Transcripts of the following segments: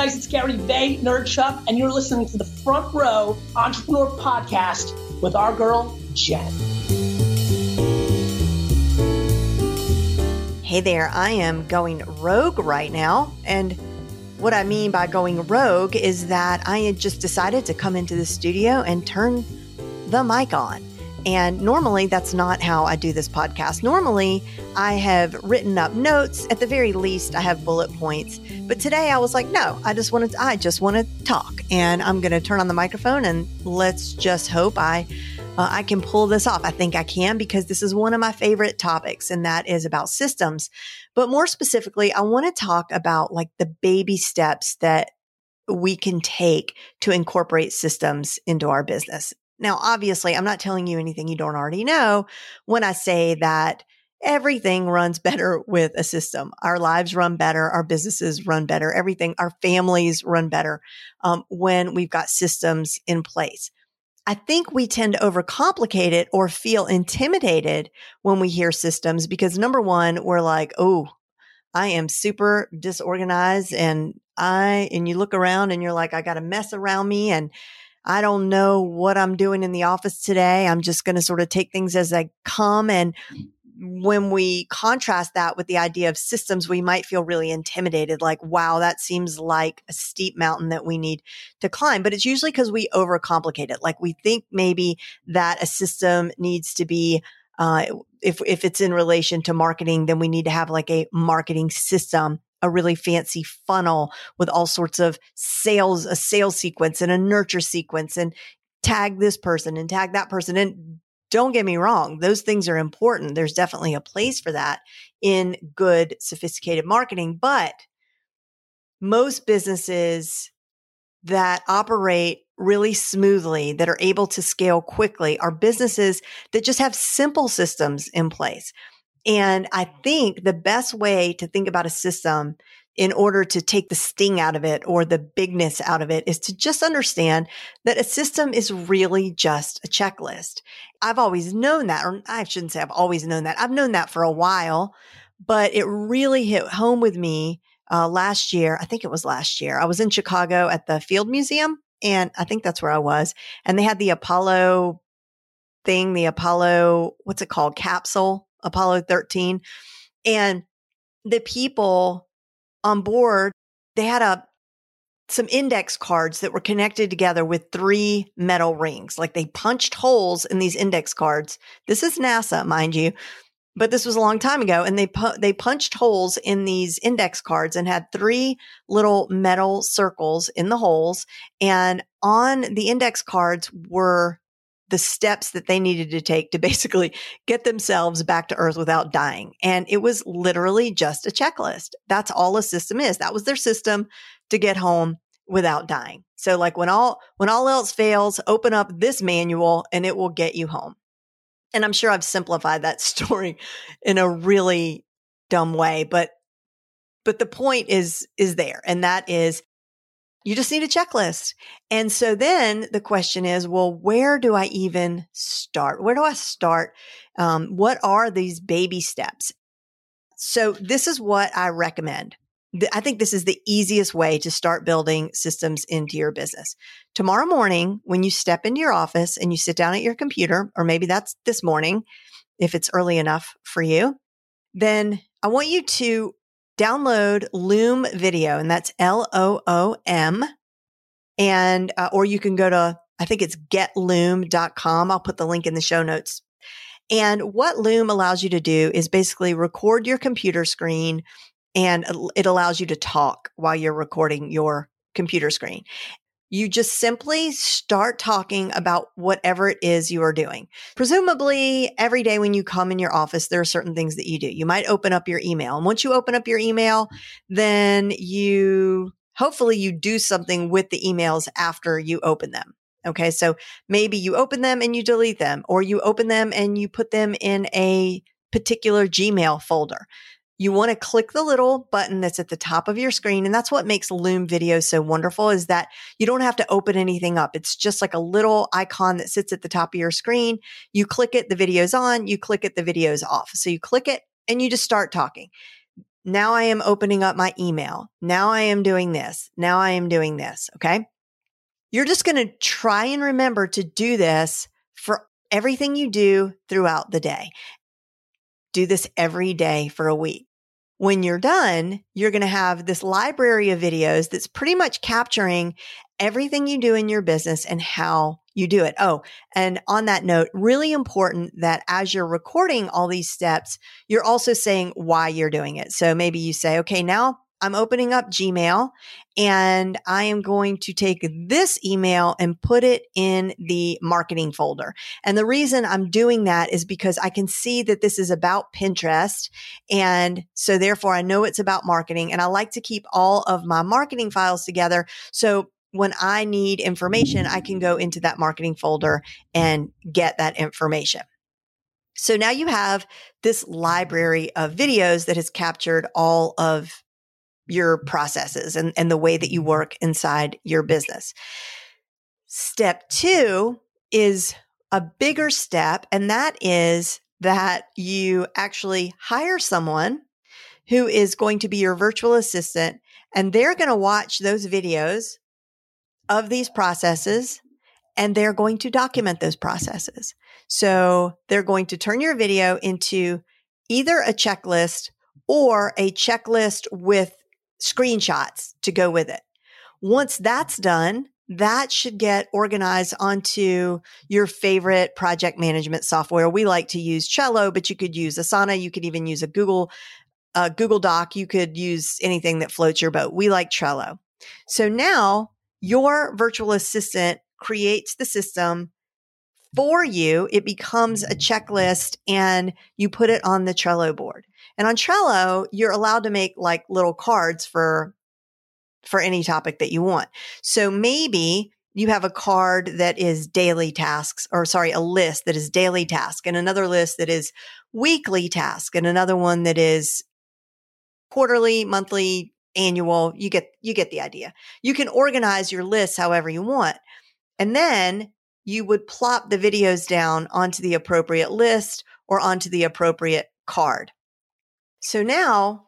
Guys, it's Gary Vaynerchuk, and you're listening to the Front Row Entrepreneur Podcast with our girl, Jen. Hey there, I am going rogue right now. And what I mean by going rogue is that I had just decided to come into the studio and turn the mic on. And normally that's not how I do this podcast. Normally I have written up notes. At the very least, I have bullet points. But today I was like, no, I just wanted to, I just want to talk and I'm going to turn on the microphone and let's just hope I uh, I can pull this off. I think I can because this is one of my favorite topics, and that is about systems. But more specifically, I want to talk about like the baby steps that we can take to incorporate systems into our business. Now, obviously, I'm not telling you anything you don't already know when I say that everything runs better with a system. Our lives run better. Our businesses run better. Everything, our families run better um, when we've got systems in place. I think we tend to overcomplicate it or feel intimidated when we hear systems because number one, we're like, oh, I am super disorganized and I, and you look around and you're like, I got a mess around me and I don't know what I'm doing in the office today. I'm just going to sort of take things as they come. And when we contrast that with the idea of systems, we might feel really intimidated, like, wow, that seems like a steep mountain that we need to climb. But it's usually because we overcomplicate it. Like we think maybe that a system needs to be, uh, if, if it's in relation to marketing, then we need to have like a marketing system a really fancy funnel with all sorts of sales, a sales sequence and a nurture sequence and tag this person and tag that person. And don't get me wrong, those things are important. There's definitely a place for that in good, sophisticated marketing. But most businesses that operate really smoothly, that are able to scale quickly, are businesses that just have simple systems in place. And I think the best way to think about a system in order to take the sting out of it or the bigness out of it is to just understand that a system is really just a checklist. I've always known that, or I shouldn't say I've always known that. I've known that for a while, but it really hit home with me uh, last year. I think it was last year. I was in Chicago at the Field Museum, and I think that's where I was. And they had the Apollo thing, the Apollo, what's it called? Capsule, Apollo 13. And the people on board, they had a some index cards that were connected together with three metal rings. Like they punched holes in these index cards. This is NASA, mind you, but this was a long time ago. And they pu- they punched holes in these index cards and had three little metal circles in the holes. And on the index cards were the steps that they needed to take to basically get themselves back to earth without dying. And it was literally just a checklist. That's all a system is. That was their system to get home without dying. So like when all when all else fails, open up this manual and it will get you home. And I'm sure I've simplified that story in a really dumb way, but but the point is is there and that is you just need a checklist. And so then the question is, well, where do I even start? Where do I start? Um, what are these baby steps? So this is what I recommend. I think this is the easiest way to start building systems into your business. Tomorrow morning, when you step into your office and you sit down at your computer, or maybe that's this morning, if it's early enough for you, then I want you to download Loom Video, and that's L O O M. And, uh, or you can go to, I think it's getloom.com. I'll put the link in the show notes. And what Loom allows you to do is basically record your computer screen and it allows you to talk while you're recording your computer screen. You just simply start talking about whatever it is you are doing. Presumably, every day when you come in your office, there are certain things that you do. You might open up your email. And once you open up your email, then you hopefully you do something with the emails after you open them. Okay. So maybe you open them and you delete them, or you open them and you put them in a particular Gmail folder you want to click the little button that's at the top of your screen. And that's what makes Loom video so wonderful is that you don't have to open anything up. It's just like a little icon that sits at the top of your screen. You click it, the video's on, you click it, the video's off. So you click it and you just start talking. Now I am opening up my email. Now I am doing this. Now I am doing this. Okay. You're just going to try and remember to do this for everything you do throughout the day. Do this every day for a week when you're done, you're going to have this library of videos that's pretty much capturing everything you do in your business and how you do it. Oh, and on that note, really important that as you're recording all these steps, you're also saying why you're doing it. So maybe you say, okay, now I'm opening up Gmail and I am going to take this email and put it in the marketing folder. And the reason I'm doing that is because I can see that this is about Pinterest. And so therefore I know it's about marketing and I like to keep all of my marketing files together. So when I need information, I can go into that marketing folder and get that information. So now you have this library of videos that has captured all of your processes and, and the way that you work inside your business. Step two is a bigger step, and that is that you actually hire someone who is going to be your virtual assistant, and they're going to watch those videos of these processes and they're going to document those processes. So they're going to turn your video into either a checklist or a checklist with screenshots to go with it. Once that's done, that should get organized onto your favorite project management software. We like to use Trello, but you could use Asana. You could even use a Google, Google Doc. You could use anything that floats your boat. We like Trello. So now your virtual assistant creates the system for you. It becomes a checklist and you put it on the Trello board. And on Trello, you're allowed to make like little cards for for any topic that you want. So maybe you have a card that is daily tasks or sorry, a list that is daily task and another list that is weekly task and another one that is quarterly, monthly, annual. You get you get the idea. You can organize your list however you want. And then you would plop the videos down onto the appropriate list or onto the appropriate card. So now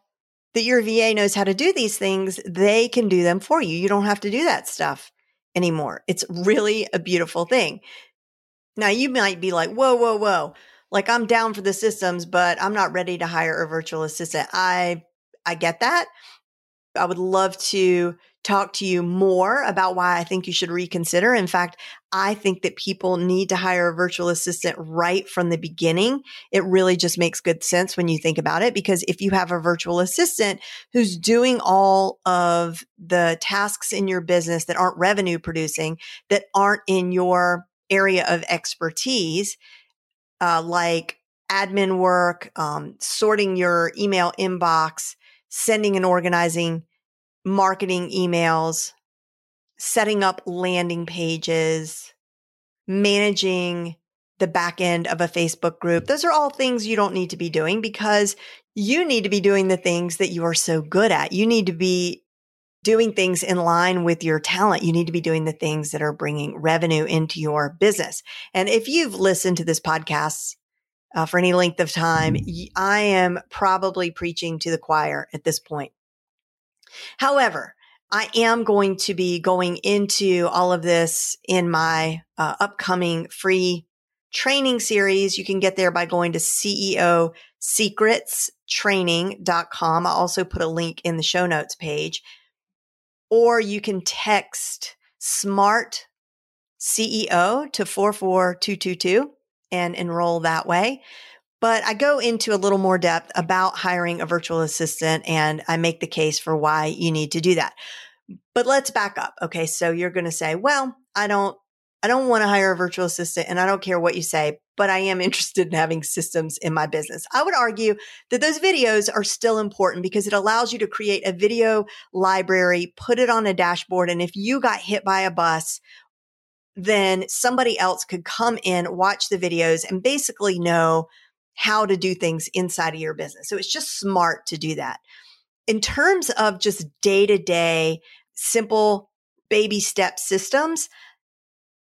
that your VA knows how to do these things, they can do them for you. You don't have to do that stuff anymore. It's really a beautiful thing. Now you might be like, whoa, whoa, whoa. Like I'm down for the systems, but I'm not ready to hire a virtual assistant. I, I get that. I would love to talk to you more about why I think you should reconsider. In fact, I think that people need to hire a virtual assistant right from the beginning. It really just makes good sense when you think about it because if you have a virtual assistant who's doing all of the tasks in your business that aren't revenue producing, that aren't in your area of expertise, uh, like admin work, um, sorting your email inbox, sending and organizing marketing emails, setting up landing pages, managing the back end of a Facebook group. Those are all things you don't need to be doing because you need to be doing the things that you are so good at. You need to be doing things in line with your talent. You need to be doing the things that are bringing revenue into your business. And if you've listened to this podcast uh, for any length of time, I am probably preaching to the choir at this point. However, I am going to be going into all of this in my uh, upcoming free training series, you can get there by going to CEO secretstraining.com. I'll also put a link in the show notes page. Or you can text SMART CEO to 44222 and enroll that way. But I go into a little more depth about hiring a virtual assistant and I make the case for why you need to do that. But let's back up. Okay. So you're going to say, well, I don't, I don't want to hire a virtual assistant and I don't care what you say, but I am interested in having systems in my business. I would argue that those videos are still important because it allows you to create a video library, put it on a dashboard. And if you got hit by a bus then somebody else could come in, watch the videos and basically know how to do things inside of your business. So it's just smart to do that. In terms of just day to day, simple baby step systems,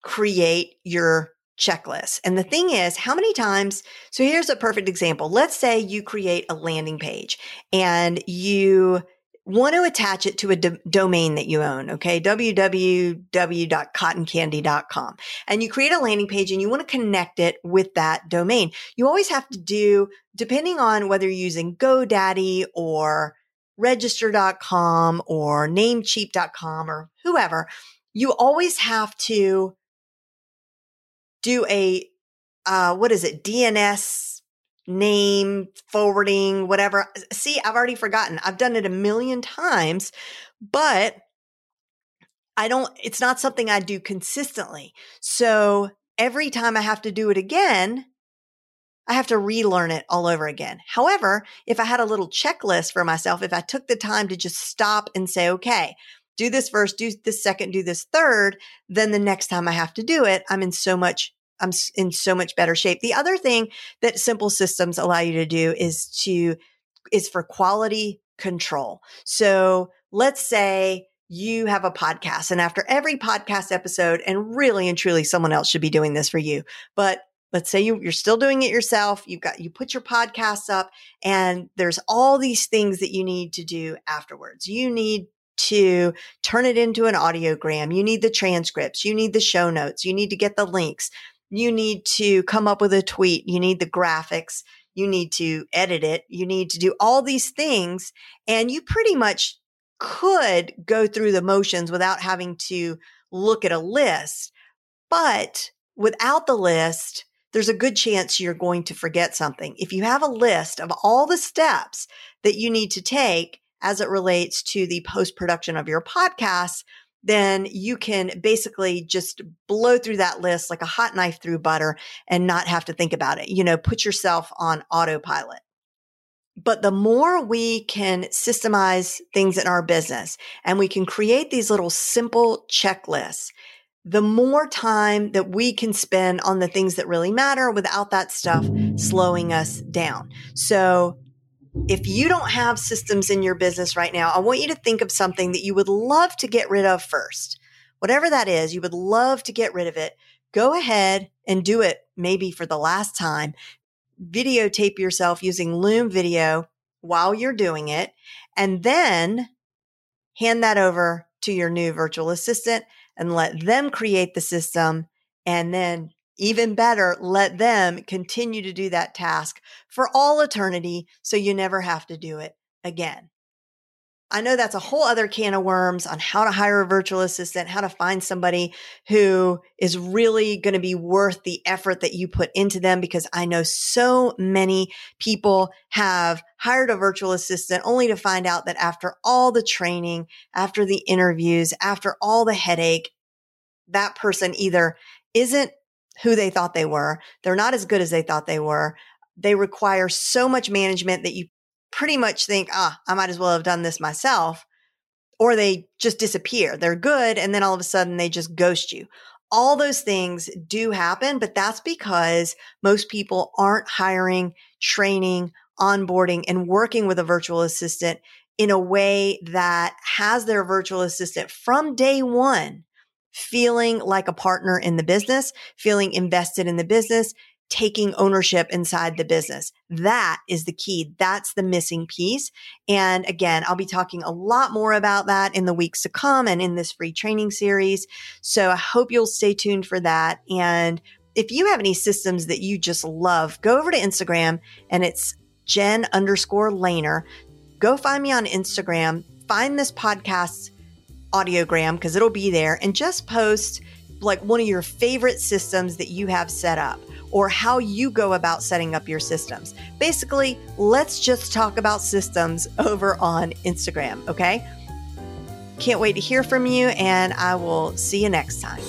create your checklist. And the thing is, how many times? So here's a perfect example. Let's say you create a landing page and you want to attach it to a do- domain that you own, okay? www.cottoncandy.com. And you create a landing page and you want to connect it with that domain. You always have to do, depending on whether you're using GoDaddy or register.com or namecheap.com or whoever, you always have to do a, uh, what is it? DNS name, forwarding, whatever. See, I've already forgotten. I've done it a million times, but I don't, it's not something I do consistently. So every time I have to do it again, I have to relearn it all over again. However, if I had a little checklist for myself, if I took the time to just stop and say, okay, do this first, do this second, do this third, then the next time I have to do it, I'm in so much I'm in so much better shape. The other thing that simple systems allow you to do is to, is for quality control. So let's say you have a podcast and after every podcast episode, and really and truly someone else should be doing this for you, but let's say you, you're still doing it yourself. You've got, you put your podcasts up and there's all these things that you need to do afterwards. You need to turn it into an audiogram. You need the transcripts. You need the show notes. You need to get the links you need to come up with a tweet. You need the graphics. You need to edit it. You need to do all these things. And you pretty much could go through the motions without having to look at a list. But without the list, there's a good chance you're going to forget something. If you have a list of all the steps that you need to take as it relates to the post production of your podcast, then you can basically just blow through that list like a hot knife through butter and not have to think about it. You know, put yourself on autopilot. But the more we can systemize things in our business and we can create these little simple checklists, the more time that we can spend on the things that really matter without that stuff slowing us down. So if you don't have systems in your business right now, I want you to think of something that you would love to get rid of first. Whatever that is, you would love to get rid of it. Go ahead and do it maybe for the last time. Videotape yourself using Loom video while you're doing it, and then hand that over to your new virtual assistant and let them create the system and then even better, let them continue to do that task for all eternity so you never have to do it again. I know that's a whole other can of worms on how to hire a virtual assistant, how to find somebody who is really going to be worth the effort that you put into them. Because I know so many people have hired a virtual assistant only to find out that after all the training, after the interviews, after all the headache, that person either isn't who they thought they were. They're not as good as they thought they were. They require so much management that you pretty much think, ah, I might as well have done this myself. Or they just disappear. They're good. And then all of a sudden they just ghost you. All those things do happen, but that's because most people aren't hiring, training, onboarding, and working with a virtual assistant in a way that has their virtual assistant from day one feeling like a partner in the business, feeling invested in the business, taking ownership inside the business. That is the key. That's the missing piece. And again, I'll be talking a lot more about that in the weeks to come and in this free training series. So I hope you'll stay tuned for that. And if you have any systems that you just love, go over to Instagram and it's Jen underscore Lehner. Go find me on Instagram, find this podcast's audiogram because it'll be there, and just post like one of your favorite systems that you have set up or how you go about setting up your systems. Basically, let's just talk about systems over on Instagram, okay? Can't wait to hear from you, and I will see you next time.